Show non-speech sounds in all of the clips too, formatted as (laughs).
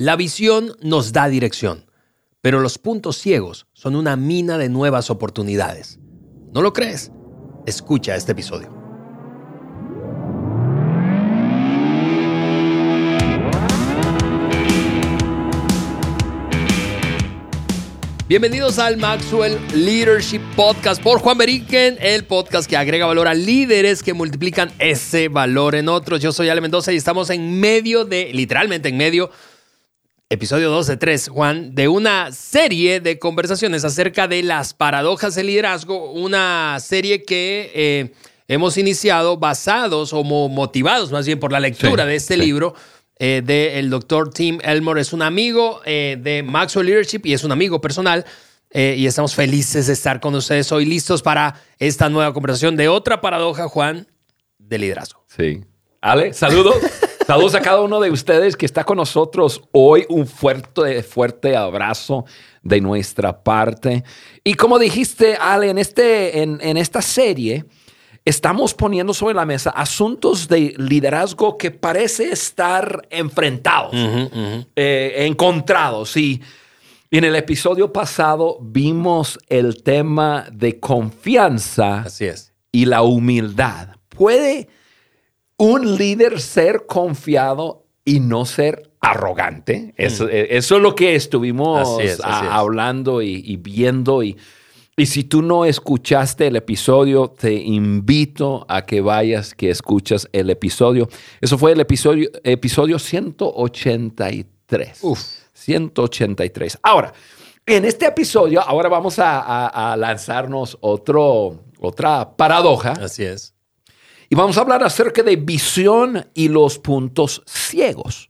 La visión nos da dirección, pero los puntos ciegos son una mina de nuevas oportunidades. ¿No lo crees? Escucha este episodio. Bienvenidos al Maxwell Leadership Podcast por Juan Beriken, el podcast que agrega valor a líderes que multiplican ese valor en otros. Yo soy Ale Mendoza y estamos en medio de, literalmente en medio, episodio 2 de 3, Juan, de una serie de conversaciones acerca de las paradojas del liderazgo, una serie que eh, hemos iniciado basados o motivados más bien por la lectura de este libro eh, del doctor Tim Elmore. Es un amigo eh, de Maxwell Leadership y es un amigo personal. Eh, y estamos felices de estar con ustedes hoy, listos para esta nueva conversación de otra paradoja, Juan, de liderazgo. Sí. Ale, saludos. (laughs) saludos a cada uno de ustedes que está con nosotros hoy. Un fuerte, fuerte abrazo de nuestra parte. Y como dijiste, Ale, en, este, en, en esta serie estamos poniendo sobre la mesa asuntos de liderazgo que parece estar enfrentados, eh, encontrados. Y, en el episodio pasado vimos el tema de confianza Así es. y la humildad. ¿Puede un líder ser confiado y no ser arrogante? Eso, mm. eh, es lo que estuvimos hablando y, y viendo y y si tú no escuchaste el episodio, te invito a que vayas, que escuchas el episodio. Eso fue el episodio, episodio 183. Uf. 183. Ahora, en este episodio, ahora vamos a, lanzarnos otro, otra paradoja. Así es. Y vamos a hablar acerca de visión y los puntos ciegos.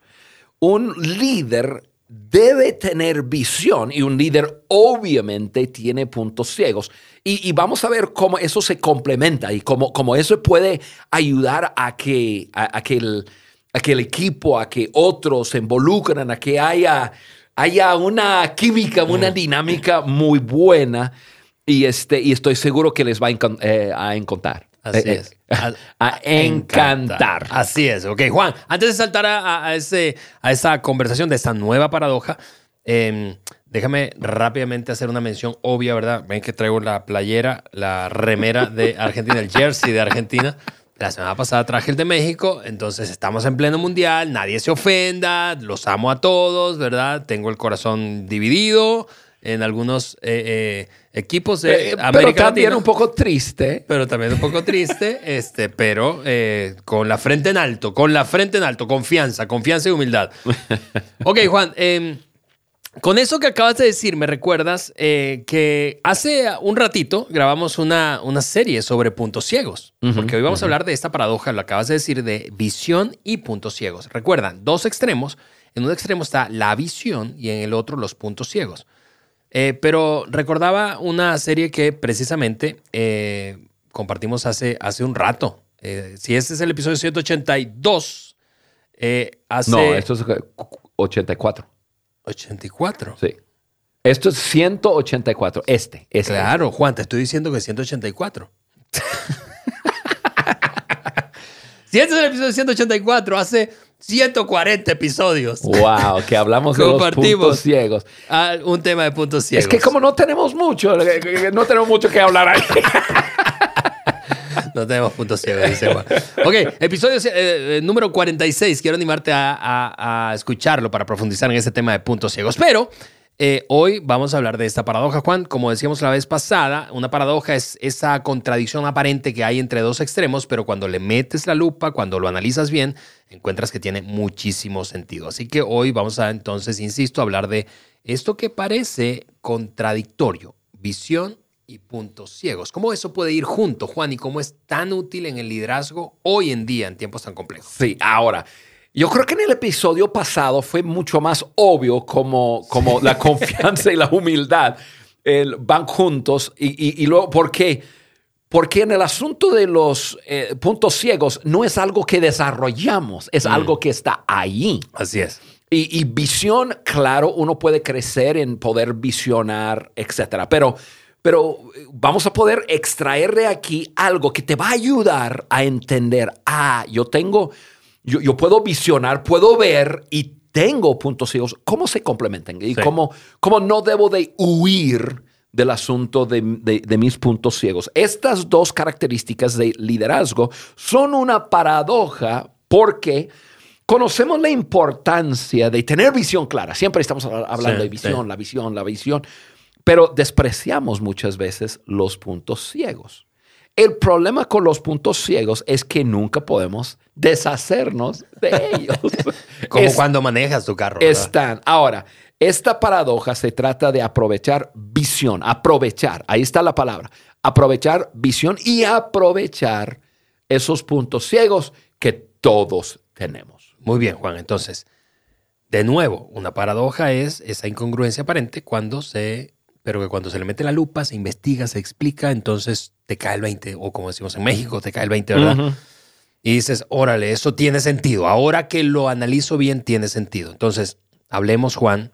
Un líder debe tener visión y un líder obviamente tiene puntos ciegos. Y, vamos a ver cómo eso se complementa y cómo, cómo eso puede ayudar a que, a, que el, equipo, a que otros se involucren, a que haya, haya una química, una dinámica muy buena. Y, este, y estoy seguro que les va a, eh, a encontrar. Así eh, es. A, (laughs) encantar. Así es. Ok, Juan, antes de saltar a, ese, a esa conversación de esta nueva paradoja, em, déjame rápidamente hacer una mención obvia, ¿verdad? Ven que traigo la playera, la remera de (laughs) Argentina, el jersey de Argentina. La semana pasada traje el de México, entonces estamos en pleno mundial, nadie se ofenda, los amo a todos, ¿verdad? Tengo el corazón dividido en algunos eh, eh, equipos de eh, pero también un poco triste. Pero también un poco triste, (laughs) este, pero con la frente en alto, con la frente en alto, confianza, confianza y humildad. (laughs) ok, Juan, em, con eso que acabas de decir, me recuerdas que hace un ratito grabamos una, una serie sobre puntos ciegos, porque hoy vamos a hablar de esta paradoja, lo acabas de decir, de visión y puntos ciegos. Recuerdan, dos extremos. En un extremo está la visión y en el otro los puntos ciegos. Eh, pero recordaba una serie que precisamente eh, compartimos hace, hace un rato. Eh, si este es el episodio 182, hace... No, esto es 84. 84. Sí. Esto es 184. Este, este. Claro, Juan, te estoy diciendo que 184. (laughs) si este es el episodio 184, hace 140 episodios. Wow, que hablamos de los puntos ciegos. un tema de puntos ciegos. Es que como no tenemos mucho, eh, no tenemos mucho que hablar ahí. (laughs) no tenemos puntos ciegos, dice Juan. Ok, episodio eh, eh, número 46. Quiero animarte a, a escucharlo para profundizar en ese tema de puntos ciegos. Pero eh, hoy vamos a hablar de esta paradoja, Juan. Como decíamos la vez pasada, una paradoja es esa contradicción aparente que hay entre dos extremos, pero cuando le metes la lupa, cuando lo analizas bien, encuentras que tiene muchísimo sentido. Así que hoy vamos a entonces, insisto, hablar de esto que parece contradictorio, visión y puntos ciegos. ¿Cómo eso puede ir junto, Juan? ¿Y cómo es tan útil en el liderazgo hoy en día en tiempos tan complejos? Sí, ahora. Yo creo que en el episodio pasado fue mucho más obvio como, como la confianza y la humildad van juntos. Y, y, luego, ¿por qué? Porque en el asunto de los eh, puntos ciegos no es algo que desarrollamos, es mm. algo que está ahí. Así es. Y, y, visión, claro, uno puede crecer en poder visionar, etcétera. Pero, pero vamos a poder extraer de aquí algo que te va a ayudar a entender, ah, yo tengo yo, puedo visionar, puedo ver y tengo puntos ciegos, ¿cómo se complementan? Y cómo, cómo, no debo de huir del asunto de, de, mis puntos ciegos. Estas dos características de liderazgo son una paradoja porque conocemos la importancia de tener visión clara. Siempre estamos hablando de visión, la visión, la visión, pero despreciamos muchas veces los puntos ciegos. El problema con los puntos ciegos es que nunca podemos deshacernos de ellos. (laughs) Como cuando manejas tu carro. Están. Ahora, esta paradoja se trata de aprovechar visión, aprovechar, ahí está la palabra, aprovechar visión y aprovechar esos puntos ciegos que todos tenemos. Muy bien, Juan. Entonces, de nuevo, una paradoja es esa incongruencia aparente cuando se, pero que cuando se le mete la lupa, se investiga, se explica, entonces te cae el 20, o como decimos en México, te cae el 20, ¿verdad? Y dices, órale, eso tiene sentido. Ahora que lo analizo bien, tiene sentido. Entonces, hablemos, Juan,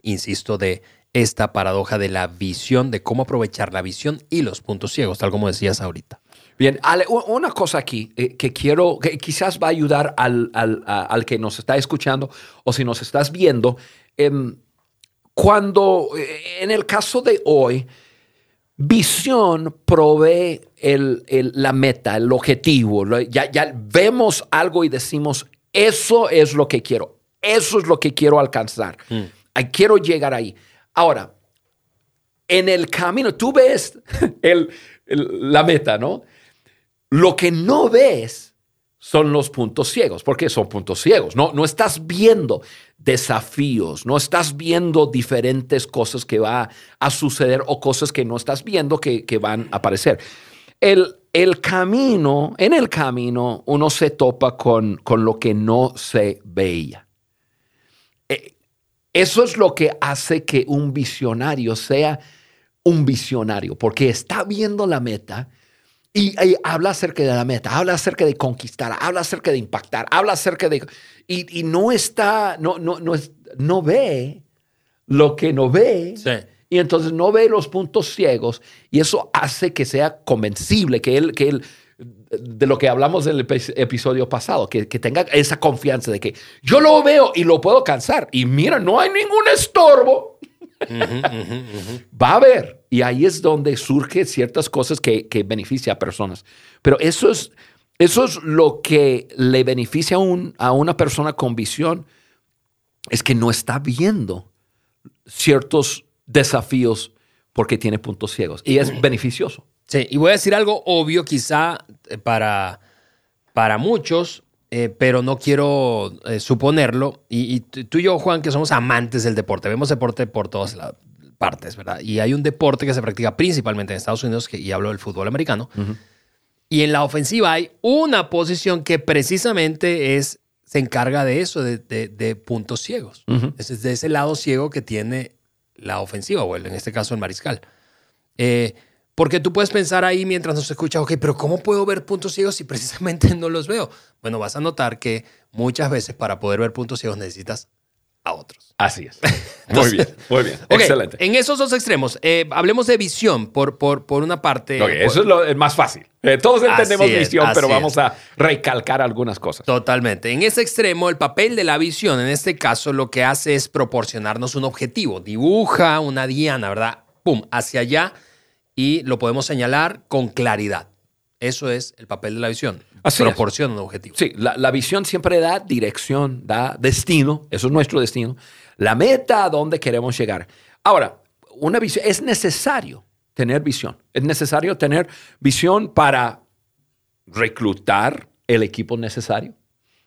insisto, de esta paradoja de la visión, de cómo aprovechar la visión y los puntos ciegos, tal como decías ahorita. Bien, Ale, una cosa aquí eh, que quiero, que quizás va a ayudar al, que nos está escuchando o si nos estás viendo. Em, cuando, eh, en el caso de hoy, visión provee la meta, el objetivo. Ya, ya vemos algo y decimos, eso es lo que quiero, eso es lo que quiero alcanzar. Mm. Quiero llegar ahí. Ahora, en el camino, tú ves (laughs) la meta, ¿no? Lo que no ves son los puntos ciegos, porque son puntos ciegos. No, no estás viendo desafíos, no estás viendo diferentes cosas que van a suceder o cosas que no estás viendo que, van a aparecer. El, el, camino, en el camino, uno se topa con, con lo que no se veía. Eh, eso es lo que hace que un visionario sea un visionario, porque está viendo la meta, y, habla acerca de la meta, habla acerca de conquistar, habla acerca de impactar, habla acerca de... Y, no está, no, no, no, es, no ve lo que no ve. Y entonces no ve los puntos ciegos y eso hace que sea convencible, que él, que él de lo que hablamos en el episodio pasado, que, que, tenga esa confianza de que yo lo veo y lo puedo alcanzar. Y mira, no hay ningún estorbo. Va a haber. Y ahí es donde surgen ciertas cosas que, que beneficia a personas. Pero eso es, eso es lo que le beneficia a, un, a una persona con visión, es que no está viendo ciertos desafíos porque tiene puntos ciegos. Y es beneficioso. Sí, y voy a decir algo obvio quizá eh, para, para muchos, eh, pero no quiero eh, suponerlo. Y, tú y yo, Juan, que somos amantes del deporte, vemos deporte por todas las partes, ¿verdad? Y hay un deporte que se practica principalmente en Estados Unidos, que, y hablo del fútbol americano. Y en la ofensiva hay una posición que precisamente es, se encarga de eso, de, puntos ciegos. Es de ese lado ciego que tiene la ofensiva, o en este caso el mariscal. Eh, porque tú puedes pensar ahí mientras nos escuchas, ok, pero ¿cómo puedo ver puntos ciegos si precisamente (laughs) no los veo? Bueno, vas a notar que muchas veces para poder ver puntos ciegos necesitas a otros. Así es. (laughs) muy bien, muy bien. Excelente. En esos dos extremos, eh, hablemos de visión por, por, por una parte. eso es lo más fácil. Eh, todos entendemos visión, pero vamos a recalcar algunas cosas. Totalmente. En ese extremo, el papel de la visión, en este caso, lo que hace es proporcionarnos un objetivo. Dibuja una diana, ¿verdad? Pum, hacia allá y lo podemos señalar con claridad. Eso es el papel de la visión. Proporciona un objetivo. Sí, la, visión siempre da dirección, da destino. Eso es nuestro destino. La meta a donde queremos llegar. Ahora, una visión, es necesario tener visión. Es necesario tener visión para reclutar el equipo necesario,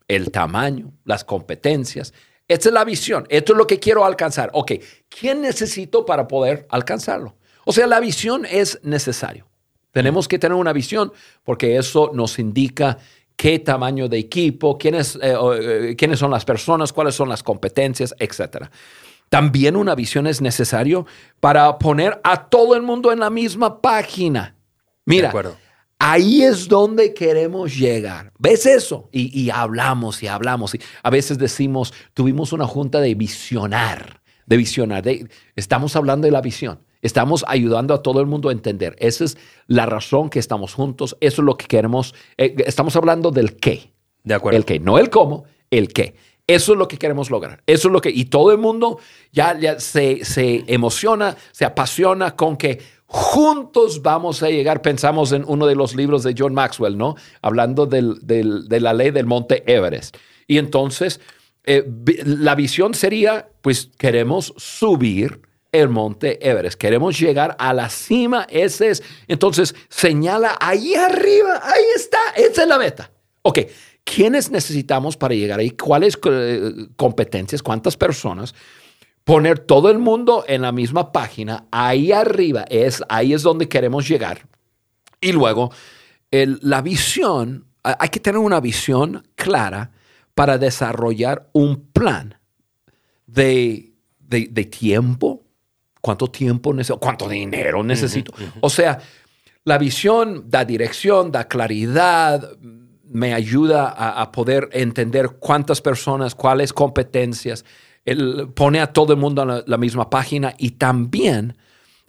el tamaño, las competencias. Esta es la visión. Esto es lo que quiero alcanzar. Ok, ¿quién necesito para poder alcanzarlo? O sea, la visión es necesario. Tenemos que tener una visión porque eso nos indica qué tamaño de equipo, quiénes, eh, eh, quiénes son las personas, cuáles son las competencias, etc. También una visión es necesario para poner a todo el mundo en la misma página. Mira, ahí es donde queremos llegar. ¿Ves eso? Y, y, hablamos y hablamos. Y a veces decimos, tuvimos una junta de visionar, de visionar. De, estamos hablando de la visión. Estamos ayudando a todo el mundo a entender. Esa es la razón que estamos juntos. Eso es lo que queremos. Eh, estamos hablando del qué. De acuerdo. El qué, no el cómo, el qué. Eso es lo que queremos lograr. Eso es lo que, y todo el mundo ya, ya se, se emociona, se apasiona con que juntos vamos a llegar. Pensamos en uno de los libros de John Maxwell, ¿no? Hablando del, del, de la ley del monte Everest. Y entonces, eh, la visión sería, pues queremos subir el monte Everest. Queremos llegar a la cima. Ese es. Entonces, señala ahí arriba. Ahí está. Esa es la meta. Ok. ¿Quiénes necesitamos para llegar ahí? ¿Cuáles eh, competencias? ¿Cuántas personas? Poner todo el mundo en la misma página. Ahí arriba es, ahí es donde queremos llegar. Y luego, la visión, hay que tener una visión clara para desarrollar un plan de, de tiempo, ¿Cuánto tiempo necesito? ¿Cuánto dinero necesito? O sea, la visión da dirección, da claridad, me ayuda a, poder entender cuántas personas, cuáles competencias. Pone a todo el mundo en la, misma página y también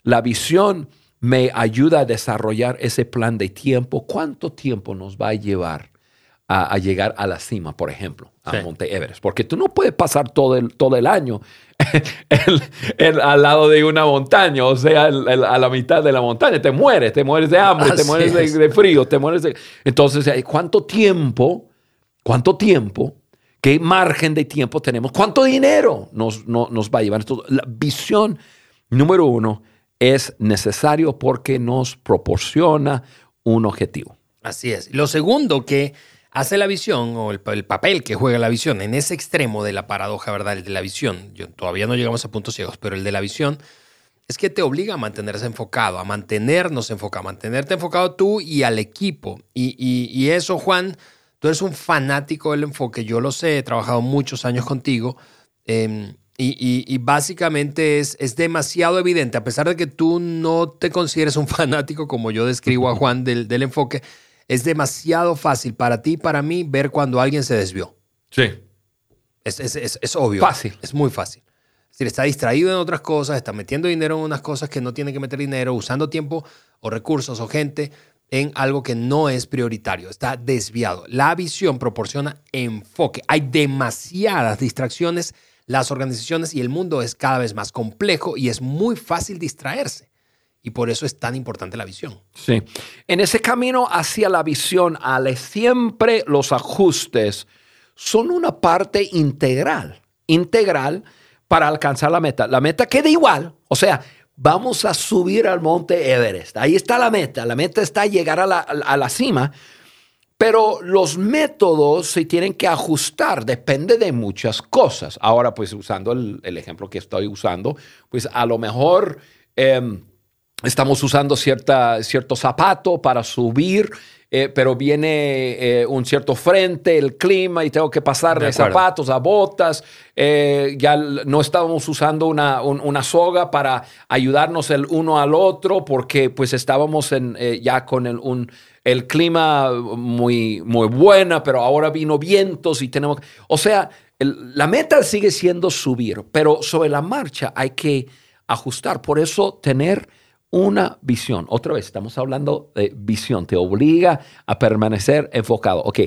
la visión me ayuda a desarrollar ese plan de tiempo. ¿Cuánto tiempo nos va a llevar a, llegar a la cima, por ejemplo, a Monte Everest? Porque tú no puedes pasar todo el, todo el año (laughs) el, al lado de una montaña, o sea, a la mitad de la montaña. Te mueres, te mueres de hambre, te mueres de, frío, te mueres de... Entonces, ¿cuánto tiempo, cuánto tiempo, qué margen de tiempo tenemos, cuánto dinero nos, nos va a llevar? la visión número uno es necesario porque nos proporciona un objetivo. Así es. Lo segundo que hace la visión o el, papel que juega la visión en ese extremo de la paradoja, ¿verdad? El de la visión, yo, todavía no llegamos a puntos ciegos, pero el de la visión es que te obliga a mantenerse enfocado, a mantenernos enfocados, a mantenerte enfocado tú y al equipo. Y, eso, Juan, tú eres un fanático del enfoque, yo lo sé, he trabajado muchos años contigo. Em, y, básicamente es, es demasiado evidente, a pesar de que tú no te consideres un (laughs) fanático como yo describo a Juan del, del enfoque, es demasiado fácil para ti y para mí ver cuando alguien se desvió. Sí. Es, es, obvio. Fácil. Es muy fácil. Es decir, está distraído en otras cosas, está metiendo dinero en unas cosas que no tiene que meter dinero, usando tiempo o recursos o gente en algo que no es prioritario, está desviado. La visión proporciona enfoque. Hay demasiadas distracciones, las organizaciones y el mundo es cada vez más complejo y es muy fácil distraerse. Y por eso es tan importante la visión. Sí. En ese camino hacia la visión, Ale, siempre los ajustes son una parte integral, integral para alcanzar la meta. La meta queda igual, o sea, vamos a subir al monte Everest. Ahí está la meta. La meta está llegar a la, cima, pero los métodos se tienen que ajustar, depende de muchas cosas. Ahora, pues usando el, ejemplo que estoy usando, pues a lo mejor... Em, estamos usando cierta, cierto zapato para subir, eh, pero viene eh, un cierto frente, el clima, y tengo que pasar de, zapatos a botas. Eh, ya no estábamos usando una, una, soga para ayudarnos el uno al otro, porque pues estábamos en, ya con el, un, el clima muy, muy buena, pero ahora vino vientos y tenemos... O sea, la meta sigue siendo subir, pero sobre la marcha hay que ajustar. Por eso tener una visión. Otra vez, estamos hablando de visión. Te obliga a permanecer enfocado. Ok,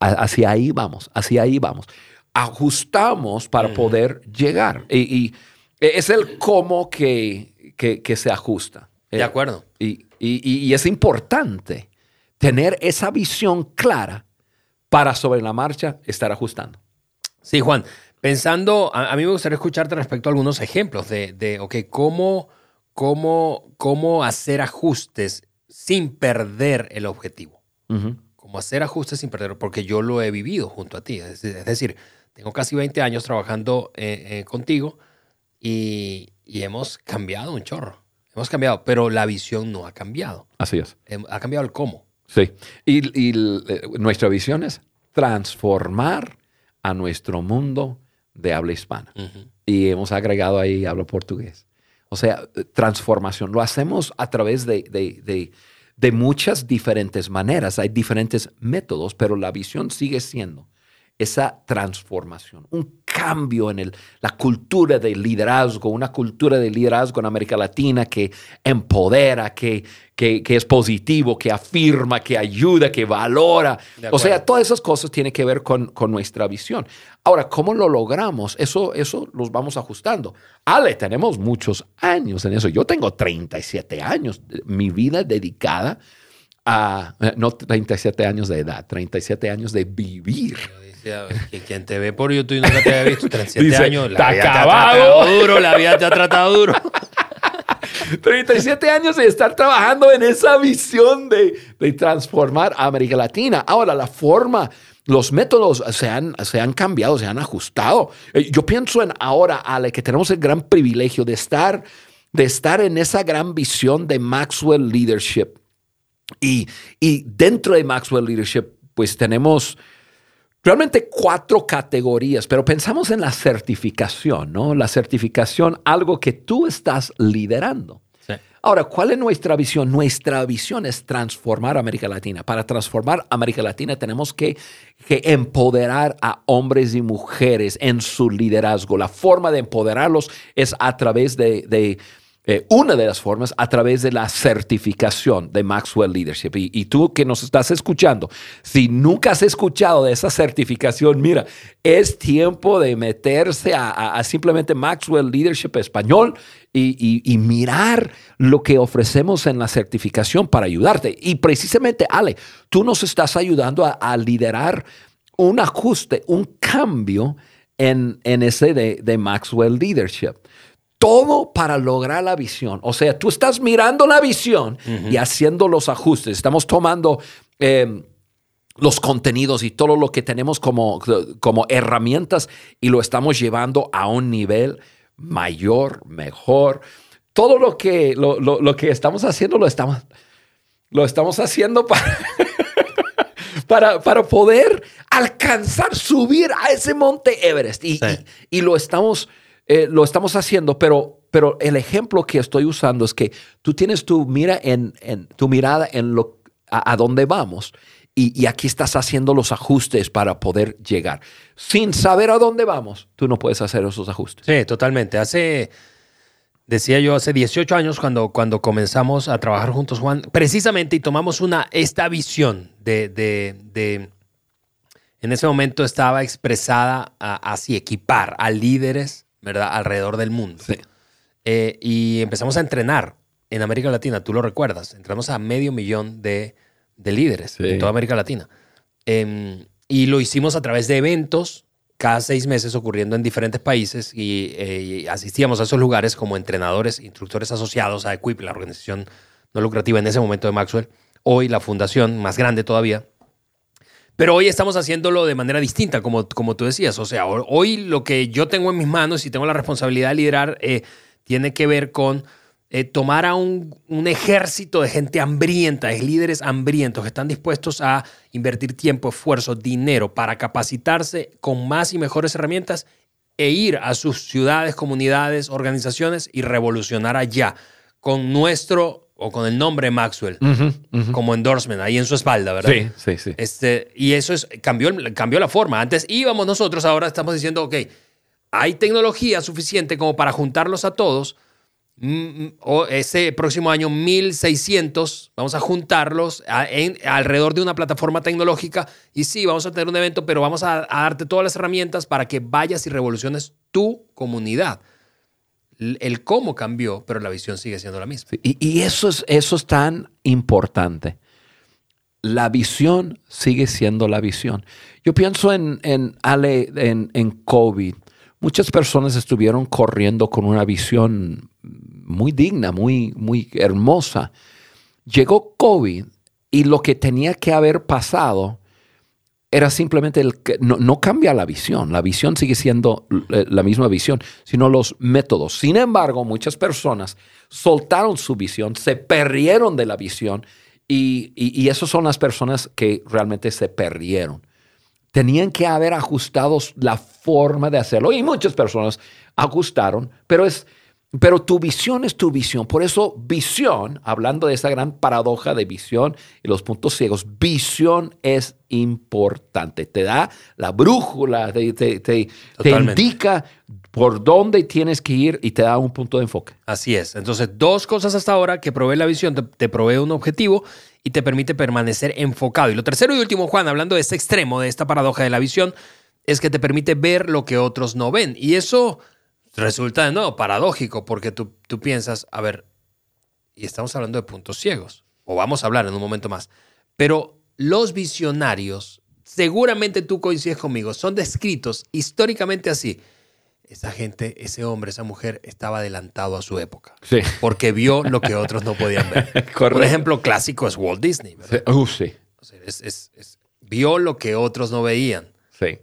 hacia ahí vamos, hacia ahí vamos. Ajustamos para poder llegar. Y, es el cómo que, que, se ajusta. De acuerdo. Y, y, es importante tener esa visión clara para sobre la marcha estar ajustando. Sí, Juan. Pensando, a, mí me gustaría escucharte respecto a algunos ejemplos de, de ok, cómo cómo, cómo hacer ajustes sin perder el objetivo. Cómo hacer ajustes sin perder, porque yo lo he vivido junto a ti. Es, decir, tengo casi 20 años trabajando eh, eh, contigo y, hemos cambiado un chorro. Hemos cambiado, pero la visión no ha cambiado. Así es. Em, ha cambiado el cómo. Sí. Y, eh, nuestra visión es transformar a nuestro mundo de habla hispana. Y hemos agregado ahí hablo portugués. O sea, transformación. Lo hacemos a través de, muchas diferentes maneras. Hay diferentes métodos, pero la visión sigue siendo esa transformación, un cambio en el, la cultura del liderazgo, una cultura de liderazgo en América Latina que empodera, que, que, es positivo, que afirma, que ayuda, que valora. O sea, todas esas cosas tienen que ver con, con, nuestra visión. Ahora, ¿cómo lo logramos? Eso, eso los vamos ajustando. Ale, tenemos muchos años en eso. Yo tengo 37 años, mi vida dedicada a, no 37 años de edad, 37 años de vivir quien te ve por YouTube y nunca te había visto 37 (laughs) años, la vida te ha tratado duro, la vida te ha tratado duro. (laughs) 37 años de estar trabajando en esa visión de, de, transformar a América Latina. Ahora, la forma, los métodos se han, se han cambiado, se han ajustado. Eh, yo pienso en ahora, Ale, que tenemos el gran privilegio de estar, de estar en esa gran visión de Maxwell Leadership. Y, y dentro de Maxwell Leadership, pues tenemos realmente cuatro categorías, pero pensamos en la certificación, ¿no? La certificación, algo que tú estás liderando. Ahora, ¿cuál es nuestra visión? Nuestra visión es transformar América Latina. Para transformar América Latina tenemos que, empoderar a hombres y mujeres en su liderazgo. La forma de empoderarlos es a través de eh, una de las formas a través de la certificación de Maxwell Leadership. Y, tú que nos estás escuchando, si nunca has escuchado de esa certificación, mira, es tiempo de meterse a, simplemente Maxwell Leadership español y, mirar lo que ofrecemos en la certificación para ayudarte. Y precisamente, Ale, tú nos estás ayudando a, liderar un ajuste, un cambio en, ese de, de Maxwell Leadership todo para lograr la visión. O sea, tú estás mirando la visión y haciendo los ajustes. Estamos tomando em, los contenidos y todo lo que tenemos como, como herramientas y lo estamos llevando a un nivel mayor, mejor. Todo lo que, lo, que estamos haciendo lo estamos, lo estamos haciendo (laughs) para, para, para, poder alcanzar, subir a ese monte Everest. Y, y lo estamos eh, lo estamos haciendo, pero, pero el ejemplo que estoy usando es que tú tienes tu, mira en, tu mirada en lo, a, dónde vamos y, aquí estás haciendo los ajustes para poder llegar. Sin saber a dónde vamos, tú no puedes hacer esos ajustes. Sí, totalmente. Hace, decía yo, hace 18 años cuando, cuando comenzamos a trabajar juntos, Juan, precisamente y tomamos una, esta visión de, de, de en ese momento estaba expresada así, equipar a líderes ¿verdad? Alrededor del mundo. Eh, y empezamos a entrenar en América Latina, tú lo recuerdas, entramos a medio millón de, líderes en toda América Latina. Em, y lo hicimos a través de eventos cada seis meses ocurriendo en diferentes países y, eh, asistíamos a esos lugares como entrenadores, instructores asociados a Equip, la organización no lucrativa en ese momento de Maxwell, hoy la fundación más grande todavía, pero hoy estamos haciéndolo de manera distinta, como, como tú decías. O sea, hoy lo que yo tengo en mis manos y tengo la responsabilidad de liderar eh, tiene que ver con eh, tomar a un, un, ejército de gente hambrienta, de líderes hambrientos que están dispuestos a invertir tiempo, esfuerzo, dinero para capacitarse con más y mejores herramientas e ir a sus ciudades, comunidades, organizaciones y revolucionar allá con nuestro o con el nombre Maxwell como endorsement ahí en su espalda, ¿verdad? Sí, sí, sí. Este, y eso es, cambió, cambió la forma. Antes íbamos nosotros, ahora estamos diciendo, ok, hay tecnología suficiente como para juntarlos a todos. Mm, mm, o ese próximo año 1600 vamos a juntarlos en, alrededor de una plataforma tecnológica y sí, vamos a tener un evento, pero vamos a darte todas las herramientas para que vayas y revoluciones tu comunidad el cómo cambió, pero la visión sigue siendo la misma. Y, eso, es, tan importante. La visión sigue siendo la visión. Yo pienso en, en Ale, en, en COVID. Muchas personas estuvieron corriendo con una visión muy digna, muy, muy hermosa. Llegó COVID y lo que tenía que haber pasado era simplemente el que no, cambia la visión, la visión sigue siendo eh, la misma visión, sino los métodos. Sin embargo, muchas personas soltaron su visión, se perdieron de la visión y, y, esas son las personas que realmente se perdieron. Tenían que haber ajustado la forma de hacerlo y muchas personas ajustaron, pero es, pero tu visión es tu visión. Por eso visión, hablando de esa gran paradoja de visión y los puntos ciegos, visión es importante. Te da la brújula, te, te, indica por dónde tienes que ir y te da un punto de enfoque. Así es. Entonces, dos cosas hasta ahora que provee la visión, te, te provee un objetivo y te permite permanecer enfocado. Y lo tercero y último, Juan, hablando de este extremo, de esta paradoja de la visión, es que te permite ver lo que otros no ven. Y eso resulta de nuevo paradójico porque tú, tú piensas, a ver, y estamos hablando de puntos ciegos, o vamos a hablar en un momento más, pero los visionarios, seguramente tú coincides conmigo, son descritos históricamente así. Esa gente, ese hombre, esa mujer estaba adelantado a su época. Sí. Porque vio lo que otros no podían ver. (laughs) Por ejemplo, clásico es Walt Disney. ¿verdad? Uh, sí. vio lo que otros no veían. Sí.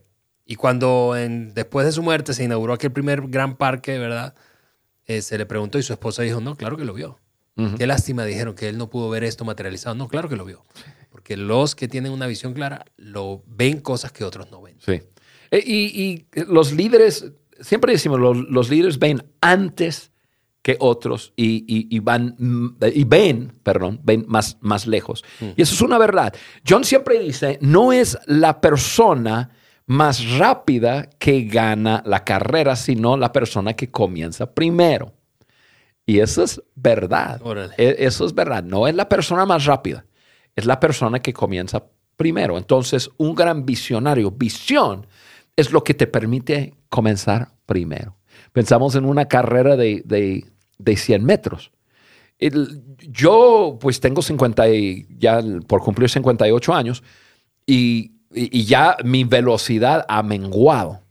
Y cuando después de su muerte se inauguró aquel primer gran parque, ¿verdad? Eh, se le preguntó y su esposa dijo, no, claro que lo vio. Qué lástima, dijeron que él no pudo ver esto materializado. No, claro que lo vio. Porque los que tienen una visión clara lo ven cosas que otros no ven. Sí. Eh, y, los líderes, siempre decimos, los, líderes ven antes que otros y, van y ven, perdón, ven más, más lejos. Y eso es una verdad. John siempre dice, no es la persona más rápida que gana la carrera, sino la persona que comienza primero. Y eso es verdad. E, eso es verdad. No es la persona más rápida, es la persona que comienza primero. Entonces, un gran visionario, visión, es lo que te permite comenzar primero. Pensamos en una carrera de, de, 100 metros. yo, pues tengo 50 y ya por cumplir 58 años y y, ya mi velocidad ha menguado.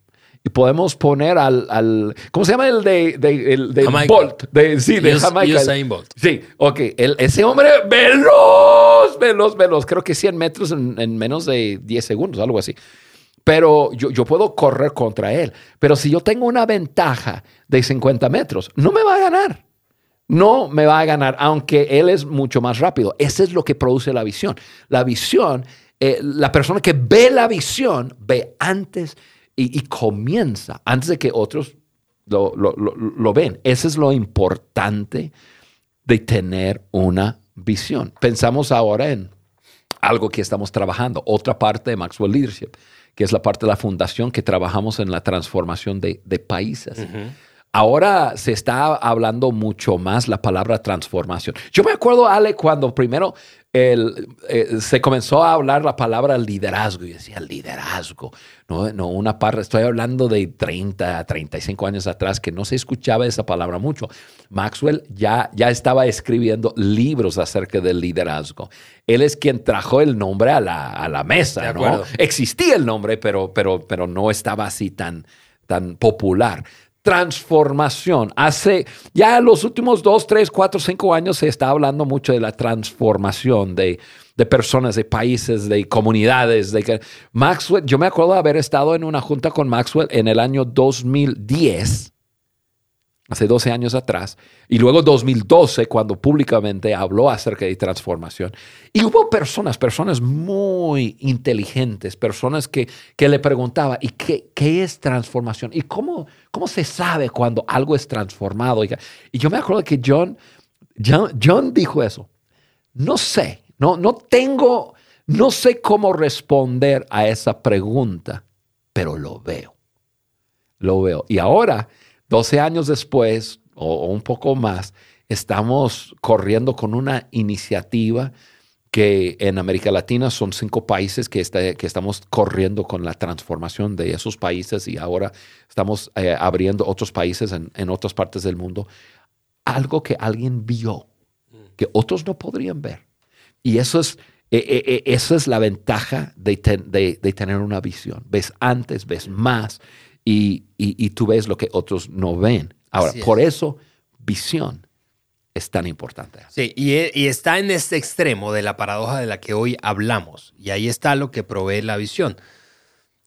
Y podemos poner al, al ¿cómo se llama el de, de, el de Bolt? De, sí, de Jamaica. Bolt. Sí, ok. El, ese hombre veloz, veloz, veloz. Creo que 100 metros en, en menos de 10 segundos, algo así. Pero yo, yo, puedo correr contra él. Pero si yo tengo una ventaja de 50 metros, no me va a ganar. No me va a ganar, aunque él es mucho más rápido. Ese es lo que produce la visión. La visión eh, la persona que ve la visión ve antes y, comienza, antes de que otros lo, lo, ven. Eso es lo importante de tener una visión. Pensamos ahora en algo que estamos trabajando, otra parte de Maxwell Leadership, que es la parte de la fundación que trabajamos en la transformación de, países. Ahora se está hablando mucho más la palabra transformación. Yo me acuerdo, Ale, cuando primero el, eh, se comenzó a hablar la palabra liderazgo y decía liderazgo, no, no una parte, estoy hablando de 30, 35 años atrás que no se escuchaba esa palabra mucho. Maxwell ya, ya estaba escribiendo libros acerca del liderazgo. Él es quien trajo el nombre a la, a la mesa, ¿no? Existía el nombre, pero, pero, pero no estaba así tan, tan popular transformación. Hace ya los últimos dos, tres, cuatro, cinco años se está hablando mucho de la transformación de, personas, de países, de comunidades. De Maxwell, yo me acuerdo de haber estado en una junta con Maxwell en el año 2010 hace 12 años atrás, y luego 2012, cuando públicamente habló acerca de transformación. Y hubo personas, personas muy inteligentes, personas que, que le preguntaba, ¿y qué, qué es transformación? ¿Y cómo, cómo se sabe cuando algo es transformado? Y, yo me acuerdo que John, John, John dijo eso. No sé, no, no tengo, no sé cómo responder a esa pregunta, pero lo veo. Lo veo. Y ahora 12 años después, o, un poco más, estamos corriendo con una iniciativa que en América Latina son cinco países que, que estamos corriendo con la transformación de esos países y ahora estamos eh, abriendo otros países en, otras partes del mundo. Algo que alguien vio, que otros no podrían ver. Y eso es, eh, eh, eso es la ventaja de, de, tener una visión. Ves antes, ves más y, tú ves lo que otros no ven. Ahora, por eso visión es tan importante. Sí, y, y, está en este extremo de la paradoja de la que hoy hablamos. Y ahí está lo que provee la visión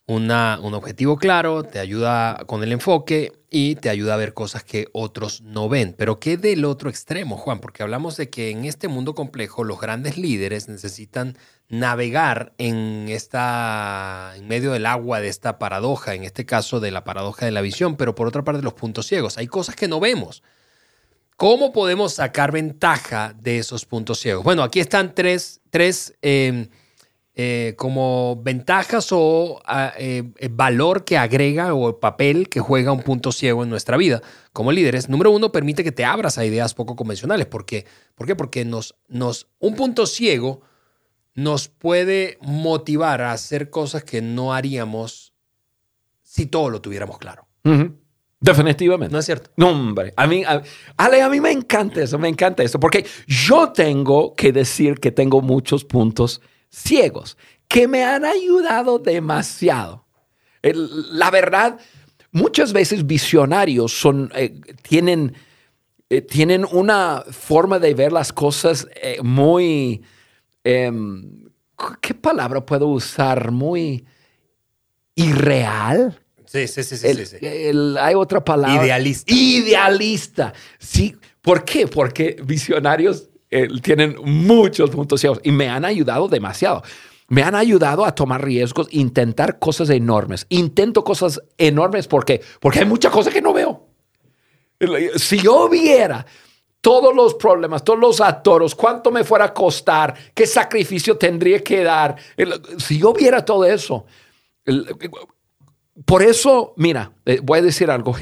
un objetivo claro, te ayuda con el enfoque y te ayuda a ver cosas que otros no ven. Pero ¿qué del otro extremo, Juan? Porque hablamos de que en este mundo complejo los grandes líderes necesitan navegar en esta en medio del agua de esta paradoja, en este caso de la paradoja de la visión, pero por otra parte los puntos ciegos. Hay cosas que no vemos. ¿cómo podemos sacar ventaja de esos puntos ciegos? Bueno, aquí están tres, tres em, eh, como ventajas o ah, eh, valor que agrega o papel que juega un punto ciego en nuestra vida como líderes. Número uno, permite que te abras a ideas poco convencionales. ¿Por qué? ¿Por qué? Porque nos, nos, un punto ciego nos puede motivar a hacer cosas que no haríamos si todo lo tuviéramos claro. Definitivamente. ¿No es cierto? No, hombre. A mí, a, Ale, a mí me encanta eso, me encanta eso, porque yo tengo que decir que tengo muchos puntos ciegos que me han ayudado demasiado. la verdad, muchas veces visionarios son, eh, tienen, eh, tienen una forma de ver las cosas eh, muy, em, ¿qué palabra puedo usar? Muy irreal. Sí, sí, sí, sí. sí, hay otra palabra. Idealista. Idealista. Sí. ¿Por qué? Porque visionarios tienen muchos puntos ciegos y me han ayudado demasiado. Me han ayudado a tomar riesgos, intentar cosas enormes. Intento cosas enormes porque, porque hay muchas cosas que no veo. Si yo viera todos los problemas, todos los atoros, cuánto me fuera a costar, qué sacrificio tendría que dar, si yo viera todo eso, por eso, mira, eh, voy a decir algo.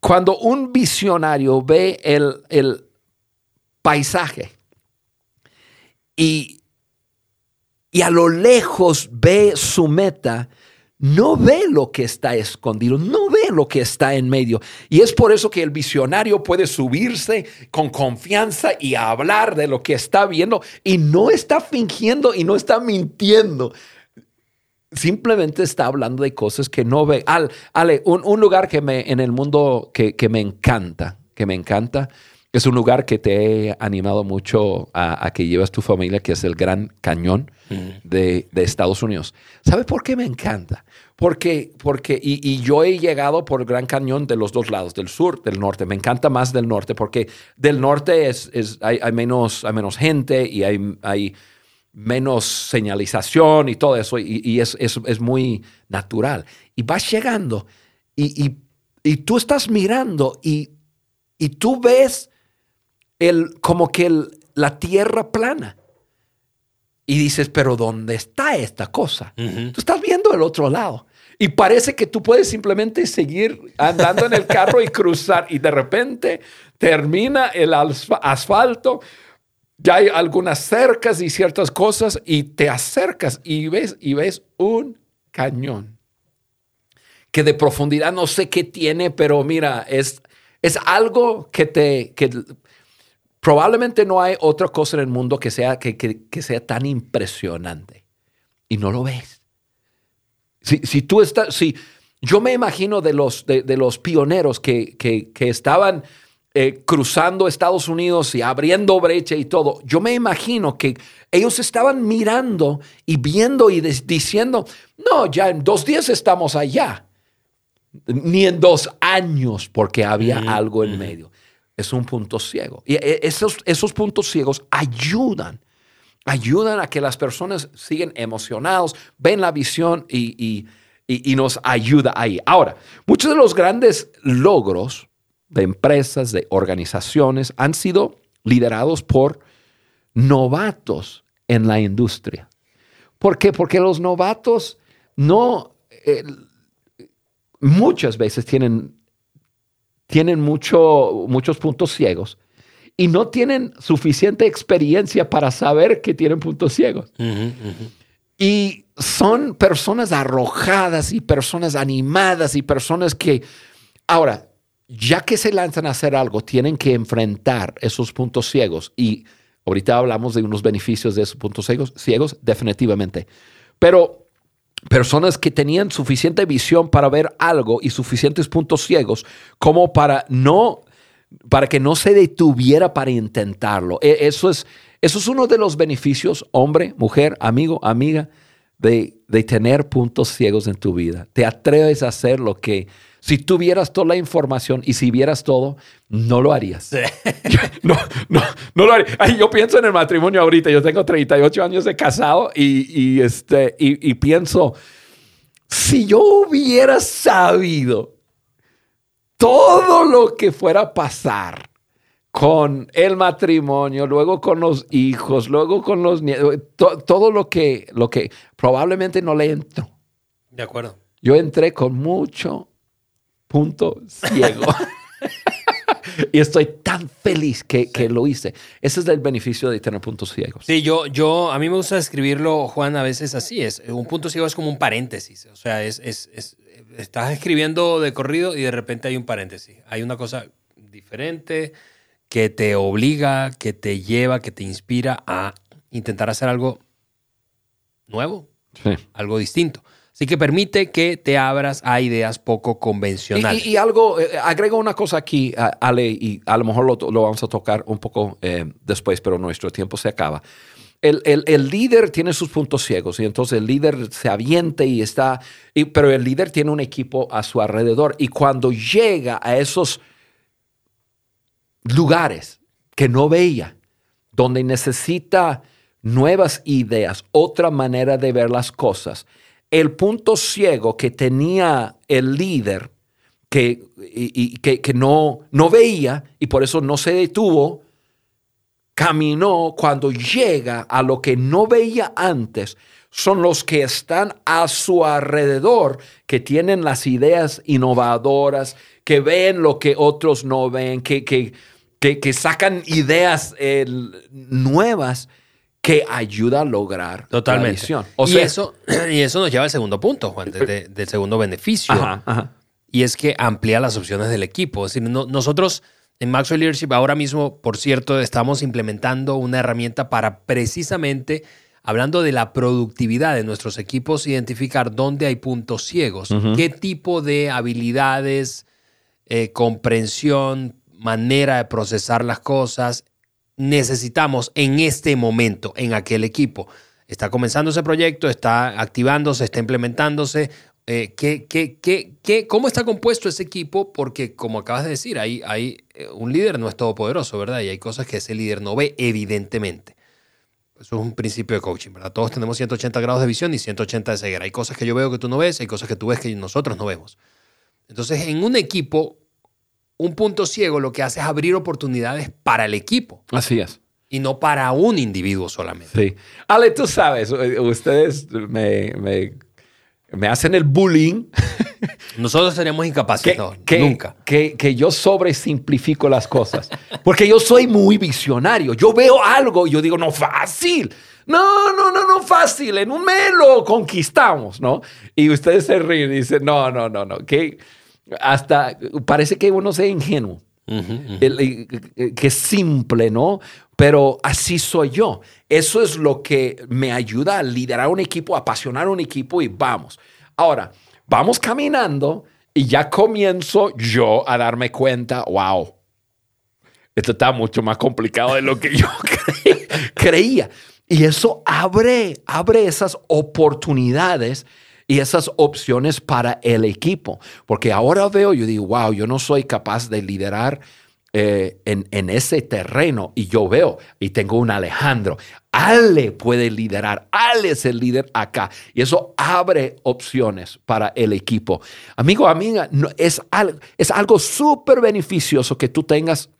Cuando un visionario ve el, el paisaje y, y a lo lejos ve su meta, no ve lo que está escondido, no ve lo que está en medio. Y es por eso que el visionario puede subirse con confianza y hablar de lo que está viendo y no está fingiendo y no está mintiendo. Simplemente está hablando de cosas que no ve. Al, Ale, un, lugar que me, en el mundo que, que me encanta, que me encanta, es un lugar que te he animado mucho a, que llevas tu familia, que es el Gran Cañón de, Estados Unidos. ¿Sabe por qué me encanta? Porque, porque y, yo he llegado por el Gran Cañón de los dos lados, del sur, del norte. Me encanta más del norte porque del norte es, hay, menos, hay menos gente y hay, hay menos señalización y todo eso, y, es, es, muy natural. Y vas llegando y, y tú estás mirando y, y tú ves el, como que la tierra plana. Y dices, pero ¿dónde está esta cosa? Tú estás viendo el otro lado. Y parece que tú puedes simplemente seguir andando en el carro y cruzar. Y de repente termina el asfalto, ya hay algunas cercas y ciertas cosas, y te acercas y ves, y ves un cañón. Que de profundidad no sé qué tiene, pero mira, es, es algo que te, que Probablemente no hay otra cosa en el mundo que sea, que, sea tan impresionante. Y no lo ves. Si, tú estás, si yo me imagino de los, de, los pioneros que, estaban eh, cruzando Estados Unidos y abriendo brecha y todo, yo me imagino que ellos estaban mirando y viendo y diciendo, no, ya en dos días estamos allá, ni en dos años, porque había algo en medio es un punto ciego. Y eh, esos, esos puntos ciegos ayudan, ayudan a que las personas sigan emocionados, ven la visión y, nos ayuda ahí. Ahora, muchos de los grandes logros de empresas, de organizaciones, han sido liderados por novatos en la industria. ¿Por qué? Porque los novatos no, eh, muchas veces tienen tienen mucho, muchos puntos ciegos y no tienen suficiente experiencia para saber que tienen puntos ciegos. Y son personas arrojadas y personas animadas y personas que, ahora, ya que se lanzan a hacer algo, tienen que enfrentar esos puntos ciegos. Y ahorita hablamos de unos beneficios de esos puntos ciegos, ciegos definitivamente. Pero personas que tenían suficiente visión para ver algo y suficientes puntos ciegos como para no para que no se detuviera para intentarlo. E, eso es, eso es uno de los beneficios, hombre, mujer, amigo, amiga, de, de tener puntos ciegos en tu vida. Te atreves a hacer lo que si tuvieras toda la información y si vieras todo, no lo harías. (laughs) no, no, no lo haría. yo pienso en el matrimonio ahorita. Yo tengo 38 años de casado y, este, y, pienso, si yo hubiera sabido todo lo que fuera a pasar con el matrimonio, luego con los hijos, luego con los nietos, todo lo que, lo que probablemente no le entró. De acuerdo. Yo entré con mucho punto ciego. (laughs) y estoy tan feliz que, que, lo hice. Ese es el beneficio de tener puntos ciegos. Sí, yo, yo, a mí me gusta escribirlo, Juan, a veces así. Es, un punto ciego es como un paréntesis. O sea, es, es, es, estás escribiendo de corrido y de repente hay un paréntesis. Hay una cosa diferente que te obliga, que te lleva, que te inspira a intentar hacer algo nuevo, algo distinto. Así que permite que te abras a ideas poco convencionales. Y, algo, eh, agrego una cosa aquí, Ale, y a lo mejor lo, vamos a tocar un poco eh, después, pero nuestro tiempo se acaba. El, líder tiene sus puntos ciegos y entonces el líder se aviente y está, pero el líder tiene un equipo a su alrededor y cuando llega a esos lugares que no veía, donde necesita nuevas ideas, otra manera de ver las cosas. El punto ciego que tenía el líder, que, que no, no veía y por eso no se detuvo, caminó. Cuando llega a lo que no veía antes, son los que están a su alrededor, que tienen las ideas innovadoras, que ven lo que otros no ven, que, que, que, sacan ideas eh, nuevas que ayuda a lograr Totalmente. la visión. y, eso, (clears throat) y eso nos lleva al segundo punto, Juan, del segundo beneficio. Y es que amplía las opciones del equipo. Es decir, nosotros en Maxwell Leadership ahora mismo, por cierto, estamos implementando una herramienta para precisamente, hablando de la productividad de nuestros equipos, identificar dónde hay puntos ciegos, qué tipo de habilidades, eh, comprensión, manera de procesar las cosas necesitamos en este momento en aquel equipo. Está comenzando ese proyecto, está activándose, está implementándose. Eh, ¿qué, qué, qué, cómo está compuesto ese equipo? Porque, como acabas de decir, hay, hay, eh, un líder no es todopoderoso, ¿verdad? Y hay cosas que ese líder no ve, evidentemente. Eso es un principio de coaching, ¿verdad? Todos tenemos 180 grados de visión y 180 de ceguera. Hay cosas que yo veo que tú no ves, hay cosas que tú ves que nosotros no vemos. Entonces, en un equipo, un punto ciego lo que hace es abrir oportunidades para el equipo. Así es. Y no para un individuo solamente. Sí. Ale, tú sabes, eh, ustedes me, me, hacen el bullying. (laughs) Nosotros seríamos incapacitados. nunca. Que, que, yo sobresimplifico las cosas. Porque yo soy muy visionario. Yo veo algo y yo digo, no, fácil. No, no, no, no, fácil. En un mes lo conquistamos, ¿no? Y ustedes se ríen y dicen, no, no, no, no. Que hasta parece que uno sea ingenuo, que es simple, ¿no? Pero así soy yo. Eso es lo que me ayuda a liderar un equipo, a apasionar un equipo y vamos. Ahora, vamos caminando y ya comienzo yo a darme cuenta, wow, esto está mucho más complicado de lo que yo (laughs) creía. Y eso abre, abre esas oportunidades y esas opciones para el equipo. Porque ahora veo, yo digo, wow, yo no soy capaz de liderar eh, en, ese terreno. Y yo veo, y tengo un Alejandro. Ale puede liderar, Ale es el líder acá. Y eso abre opciones para el equipo. Amigo, amiga, no, es, es algo súper beneficioso que tú tengas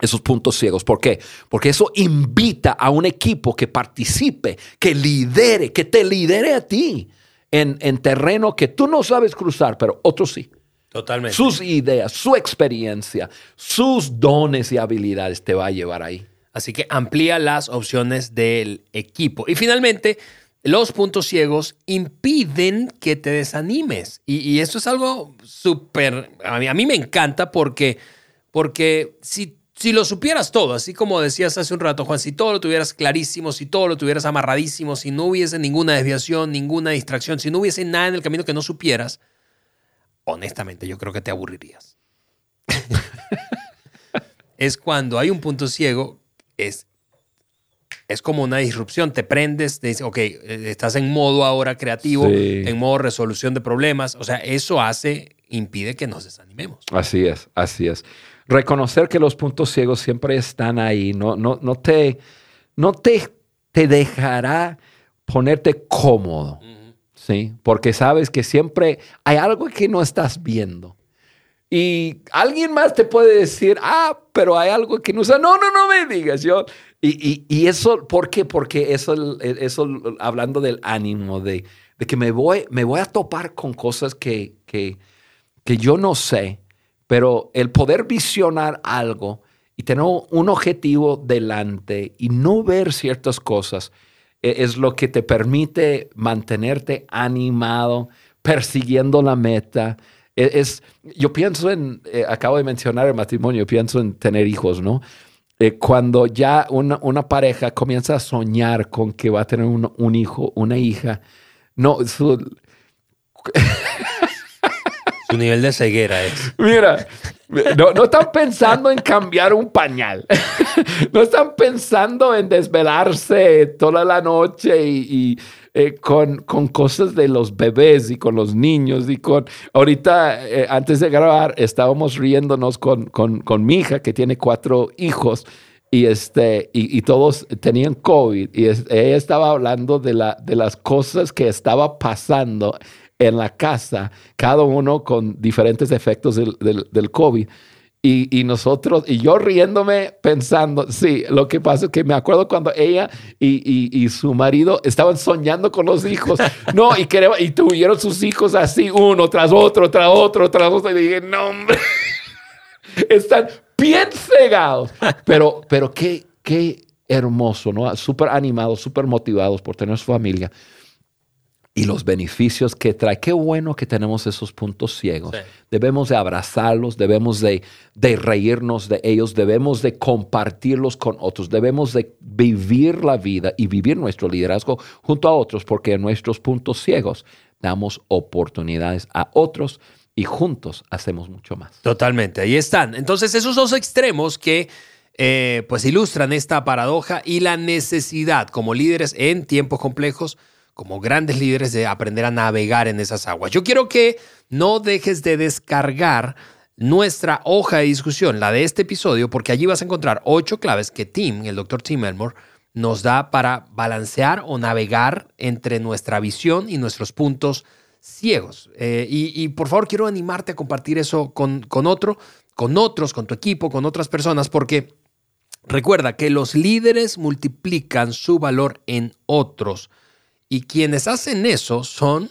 esos puntos ciegos. ¿Por qué? Porque eso invita a un equipo que participe, que lidere, que te lidere a ti en, terreno que tú no sabes cruzar, pero otros sí. Totalmente. Sus ideas, su experiencia, sus dones y habilidades te va a llevar ahí. Así que amplía las opciones del equipo. Y finalmente, los puntos ciegos impiden que te desanimes. Y, y esto es algo súper, a mí, a mí, me encanta porque, porque si si lo supieras todo, así como decías hace un rato, Juan, si todo lo tuvieras clarísimo, si todo lo tuvieras amarradísimo, si no hubiese ninguna desviación, ninguna distracción, si no hubiese nada en el camino que no supieras, honestamente yo creo que te aburrirías. (laughs) es cuando hay un punto ciego, es, es como una disrupción, te prendes, te dices, ok, eh, estás en modo ahora creativo, en modo resolución de problemas, o sea, eso hace, impide que nos desanimemos. Así es, así es reconocer que los puntos ciegos siempre están ahí, no, no, no, te, no te, te dejará ponerte cómodo, ¿sí? Porque sabes que siempre hay algo que no estás viendo. Y alguien más te puede decir, ah, pero hay algo que no usa. No, no, no me digas. Yo, y, y, eso, ¿por qué? Porque eso, eso hablando del ánimo, de, de que me voy, me voy a topar con cosas que, que, que yo no sé, pero el poder visionar algo y tener un objetivo delante y no ver ciertas cosas e, es lo que te permite mantenerte animado, persiguiendo la meta. E, es, yo pienso en, eh, acabo de mencionar el matrimonio, pienso en tener hijos, ¿no? Eh, cuando ya una, una, pareja comienza a soñar con que va a tener un, un hijo, una hija, no, su... (laughs) su nivel de ceguera es. Mira, no, no, están pensando en cambiar un pañal. (laughs) No están pensando en desvelarse toda la noche y, eh, con, con, cosas de los bebés y con los niños y con... Ahorita, eh, antes de grabar, estábamos riéndonos con, con, con, mi hija que tiene cuatro hijos y, este, y, todos tenían COVID y ella estaba hablando de, la, de las cosas que estaba pasando en la casa, cada uno con diferentes efectos del, del, del COVID. Y, nosotros, y yo riéndome pensando, sí, lo que pasa es que me acuerdo cuando ella y, su marido estaban soñando con los hijos, (laughs) no, y, y tuvieron sus hijos así, uno tras otro, tras otro, tras otro, y dije, no, hombre, (laughs) están bien cegados, pero, pero qué, qué hermoso, ¿no? Súper animados, súper motivados por tener su familia y los beneficios que trae. Qué bueno que tenemos esos puntos ciegos. Debemos de abrazarlos, debemos de, de, reírnos de ellos, debemos de compartirlos con otros, debemos de vivir la vida y vivir nuestro liderazgo junto a otros, porque en nuestros puntos ciegos damos oportunidades a otros y juntos hacemos mucho más. Totalmente, ahí están. Entonces esos dos extremos que... Eh, pues ilustran esta paradoja y la necesidad como líderes en tiempos complejos como grandes líderes de aprender a navegar en esas aguas. Yo quiero que no dejes de descargar nuestra hoja de discusión, la de este episodio, porque allí vas a encontrar ocho claves que Tim, el doctor Tim Elmore, nos da para balancear o navegar entre nuestra visión y nuestros puntos ciegos. Eh, y, por favor, quiero animarte a compartir eso con, con otro, con otros, con tu equipo, con otras personas, porque recuerda que los líderes multiplican su valor en otros. Y quienes hacen eso son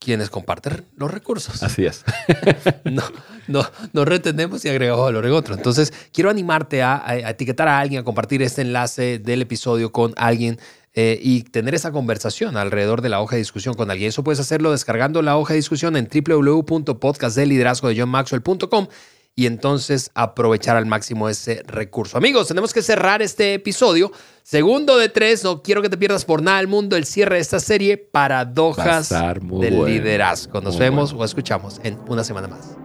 quienes comparten los recursos. Así es. (laughs) no, no, no retenemos y agregamos valor en otro. Entonces, quiero animarte a, etiquetar a alguien, a compartir este enlace del episodio con alguien eh, y tener esa conversación alrededor de la hoja de discusión con alguien. Eso puedes hacerlo descargando la hoja de discusión en www.podcastdeliderazgodejohnmaxwell.com y entonces aprovechar al máximo ese recurso. Amigos, tenemos que cerrar este episodio. Segundo de tres, no quiero que te pierdas por nada el mundo el cierre de esta serie, Paradojas del Liderazgo. Nos vemos o escuchamos en una semana más.